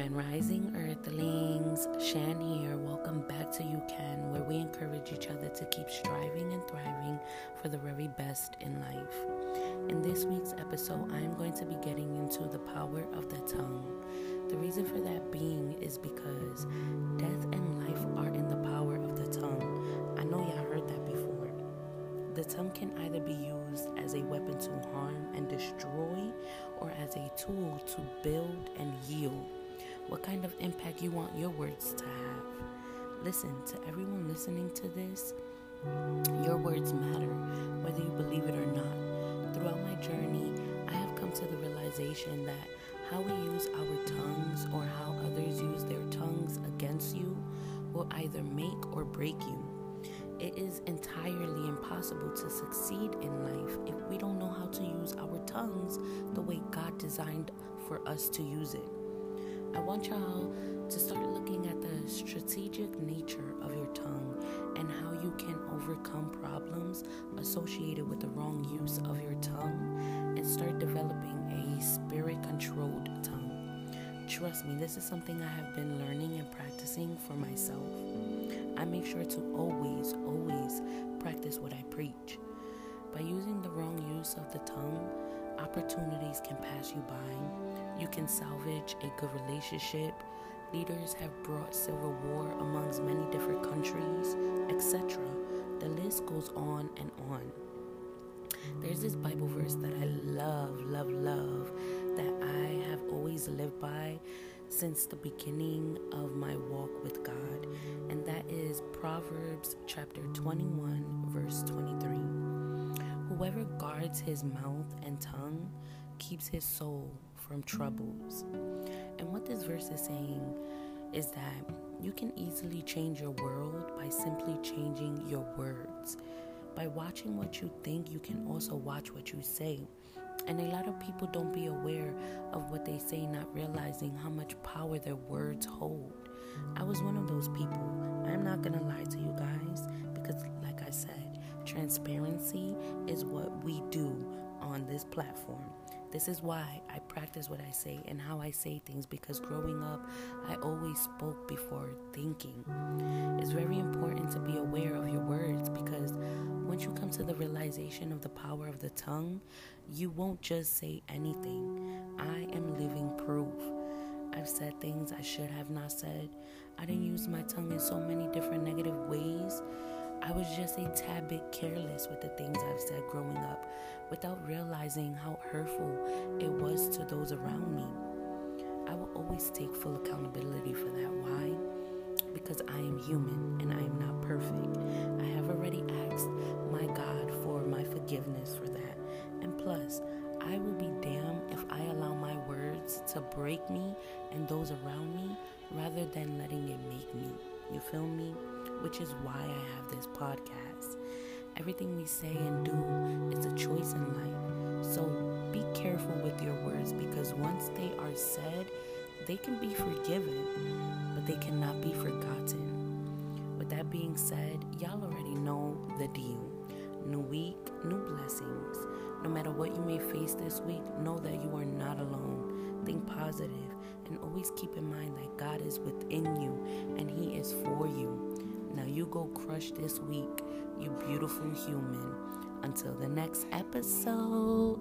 Grand Rising Earthlings, Shan here. Welcome back to You Can, where we encourage each other to keep striving and thriving for the very best in life. In this week's episode, I am going to be getting into the power of the tongue. The reason for that being is because death and life are in the power of the tongue. I know y'all heard that before. The tongue can either be used as a weapon to harm and destroy or as a tool to build and heal. What kind of impact you want your words to have? Listen, to everyone listening to this, your words matter, whether you believe it or not. Throughout my journey, I have come to the realization that how we use our tongues or how others use their tongues against you will either make or break you. It is entirely impossible to succeed in life if we don't know how to use our tongues the way God designed for us to use it. I want y'all to start looking at the strategic nature of your tongue and how you can overcome problems associated with the wrong use of your tongue and start developing a spirit controlled tongue. Trust me, this is something I have been learning and practicing for myself. I make sure to always, always practice what I preach. By using the wrong use of the tongue, opportunities can pass you by. You can salvage a good relationship. Leaders have brought civil war amongst many different countries, etc. The list goes on and on. There's this Bible verse that I love, love, love that I have always lived by since the beginning of my walk with God, and that is Proverbs chapter 21, verse 23. Whoever guards his mouth and tongue keeps his soul from troubles. And what this verse is saying is that you can easily change your world by simply changing your words. By watching what you think, you can also watch what you say. And a lot of people don't be aware of what they say, not realizing how much power their words hold. I was one of those people. I'm not gonna lie to you guys because, like I said, transparency is what we do on this platform. This is why I practice what I say and how I say things because growing up, I always spoke before thinking. It's very important to be aware of your words because once you come to the realization of the power of the tongue, you won't just say anything. I am living proof. I've said things I should have not said. I didn't use my tongue in so many different negative ways. I was just a tad bit careless with the things I've said growing up without realizing how hurtful it was to those around me. I will always take full accountability for that. Why? Because I am human and I am not perfect. I have already asked my God for my forgiveness for that. And plus, I will be damned if I allow my words to break me and those around me rather than letting it make me. You feel me? Which is why I have this podcast. Everything we say and do is a choice in life. So be careful with your words because once they are said, they can be forgiven, but they cannot be forgotten. With that being said, y'all already know the deal. New week, new blessings. No matter what you may face this week, know that you are not alone. Think positive and always keep in mind that God is within you and He is this week, you beautiful human. Until the next episode.